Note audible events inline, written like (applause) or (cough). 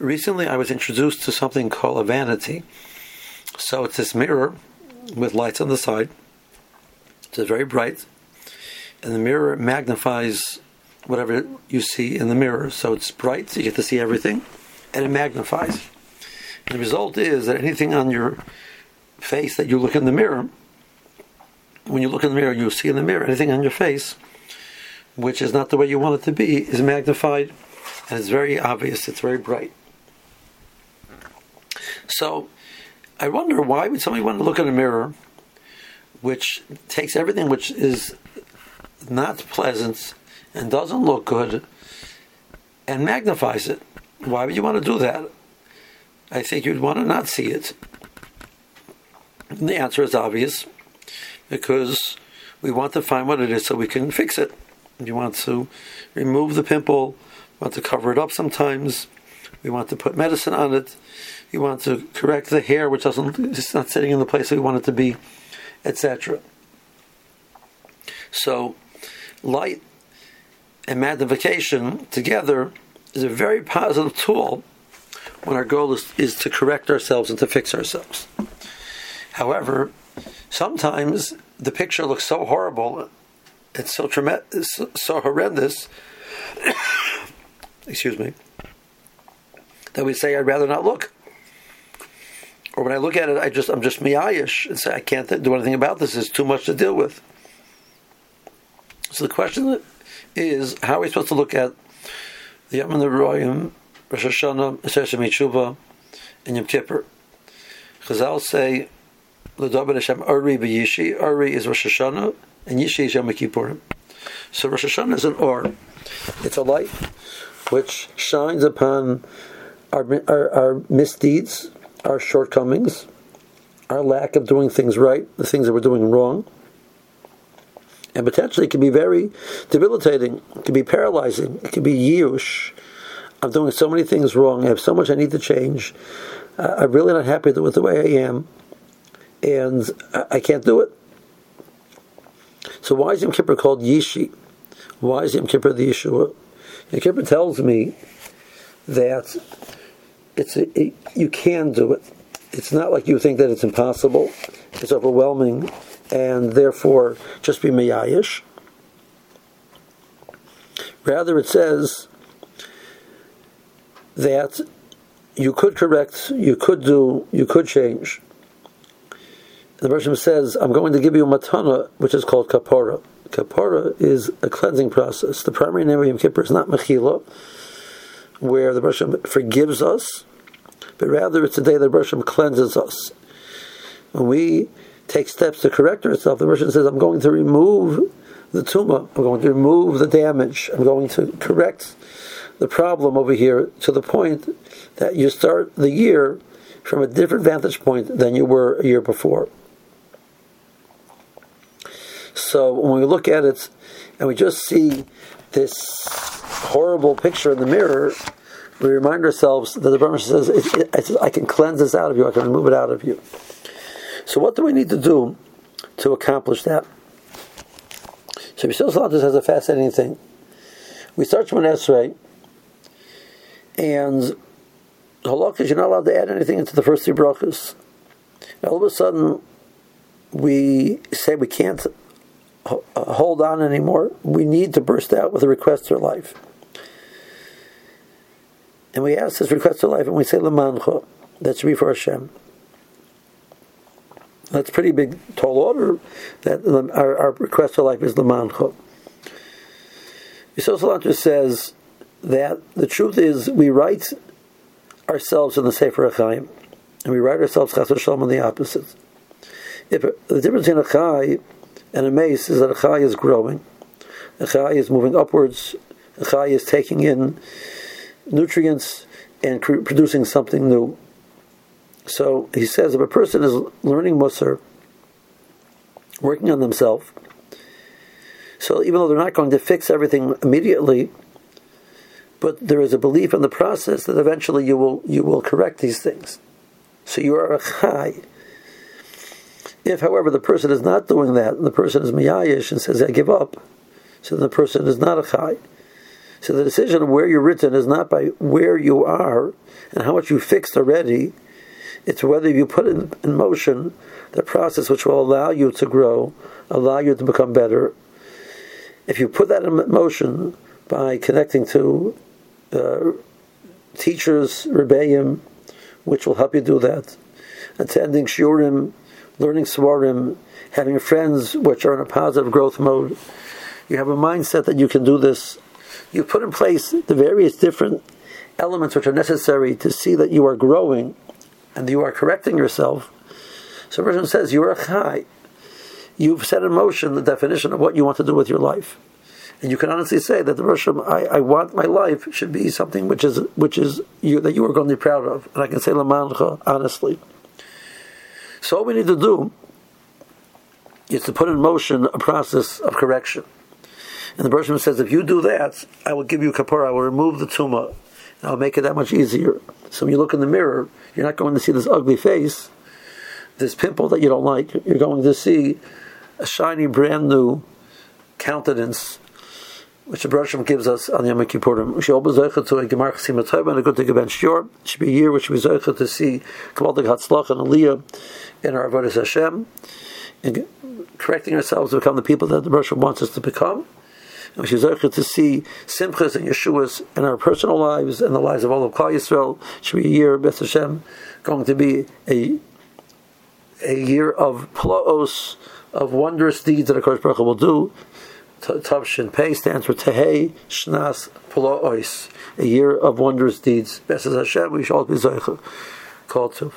recently I was introduced to something called a vanity. So it's this mirror with lights on the side. It's very bright, and the mirror magnifies whatever you see in the mirror. So it's bright, so you get to see everything, and it magnifies. And the result is that anything on your face that you look in the mirror, when you look in the mirror, you see in the mirror anything on your face, which is not the way you want it to be, is magnified, and it's very obvious. It's very bright. So, I wonder why would somebody want to look at a mirror, which takes everything which is not pleasant and doesn't look good, and magnifies it. Why would you want to do that? I think you'd want to not see it. And the answer is obvious because we want to find what it is so we can fix it. You want to remove the pimple, want to cover it up sometimes, we want to put medicine on it, we want to correct the hair which doesn't it's not sitting in the place we want it to be, etc. So light and magnification together is a very positive tool when our goal is, is to correct ourselves and to fix ourselves. However, sometimes the picture looks so horrible, it's so tremendous, so horrendous. (coughs) excuse me. That we say, "I'd rather not look." Or when I look at it, I just I'm just miyayish and say, "I can't do anything about this. It's too much to deal with." So the question is, how are we supposed to look at the Yom Royim, Rosh Hashanah, Eseshem Tshuva, and Yom Kippur? Chazal say, "L'Dovid Hashem Ori b'Yishi." Ori is Rosh Hashanah, and Yishi is Yom Kippurim. So Rosh Hashanah is an or. It's a light which shines upon our, our, our misdeeds, our shortcomings, our lack of doing things right, the things that we're doing wrong and potentially it can be very debilitating. It can be paralyzing. It can be yush. I'm doing so many things wrong. I have so much I need to change. Uh, I'm really not happy with the way I am, and I, I can't do it. So why is Yom Kippur called Yishi? Why is Yom Kippur the Yeshua? Yom Kippur tells me that it's a, it, you can do it. It's not like you think that it's impossible. It's overwhelming and therefore just be miyayish. Rather, it says that you could correct, you could do, you could change. The Bershom says, I'm going to give you matana, which is called kapara. Kapara is a cleansing process. The primary name of Yom Kippur is not mechila, where the Bershom forgives us, but rather it's the day that Bershom cleanses us. When we take steps to correct ourselves, the Russian says, I'm going to remove the tumor, I'm going to remove the damage, I'm going to correct the problem over here to the point that you start the year from a different vantage point than you were a year before. So when we look at it and we just see this horrible picture in the mirror, we remind ourselves that the Brahma says, it, it, it, I can cleanse this out of you, I can remove it out of you. So what do we need to do to accomplish that? So Yisrael Salanter has a fascinating thing. We start from an Esrei, and halakha you're not allowed to add anything into the first three brachas. All of a sudden, we say we can't uh, hold on anymore. We need to burst out with a request for life. And we ask this request for life, and we say Lamancha. That should be for Hashem. That's pretty big, tall order. That our, our request for life is Lamancha. Yisrael says that the truth is we write ourselves in the Sefer Achaim, and we write ourselves Chas Shalom on the opposite. If, the difference in a chai and a mace is that a chai is growing, a chai is moving upwards, a chai is taking in nutrients and cr- producing something new. So he says if a person is learning Musar, working on themselves, so even though they're not going to fix everything immediately, but there is a belief in the process that eventually you will you will correct these things. So you are a chai. If, however, the person is not doing that, and the person is miyayish and says, "I give up," so the person is not a chai. So the decision of where you're written is not by where you are and how much you fixed already. It's whether you put in, in motion the process which will allow you to grow, allow you to become better. If you put that in motion by connecting to uh, teachers, rebbeim, which will help you do that, attending shiurim, learning svarim, having friends which are in a positive growth mode, you have a mindset that you can do this. You put in place the various different elements which are necessary to see that you are growing and you are correcting yourself. So version says you are a chai. You've set in motion the definition of what you want to do with your life. And you can honestly say that the Rosh I, I want my life should be something which is which is you, that you are going to be proud of. And I can say Lamancha honestly. So all we need to do is to put in motion a process of correction. And the Bershom says, if you do that, I will give you kapara, I will remove the tumah, I'll make it that much easier. So when you look in the mirror, you're not going to see this ugly face, this pimple that you don't like. You're going to see a shiny, brand new countenance, which the Bershom gives us on Yom Kippurim. We should be zeicha to a gemar chasim and a good about shur. It should be a year which we zeicha to see kabbal hatzlach and aliyah in our avodas Hashem, and correcting ourselves to become the people that the Bershom wants us to become and she's to see simchas and Yeshuas in our personal lives and the lives of all of Klal Yisrael. Should be a year, Beth Hashem, going to be a a year of plaos, of wondrous deeds that a Kodesh Baruch will do. Tav Pei stands for Tehei Shnas Plaos, a year of wondrous deeds. Beth Hashem, we shall be Zeicha. Called to.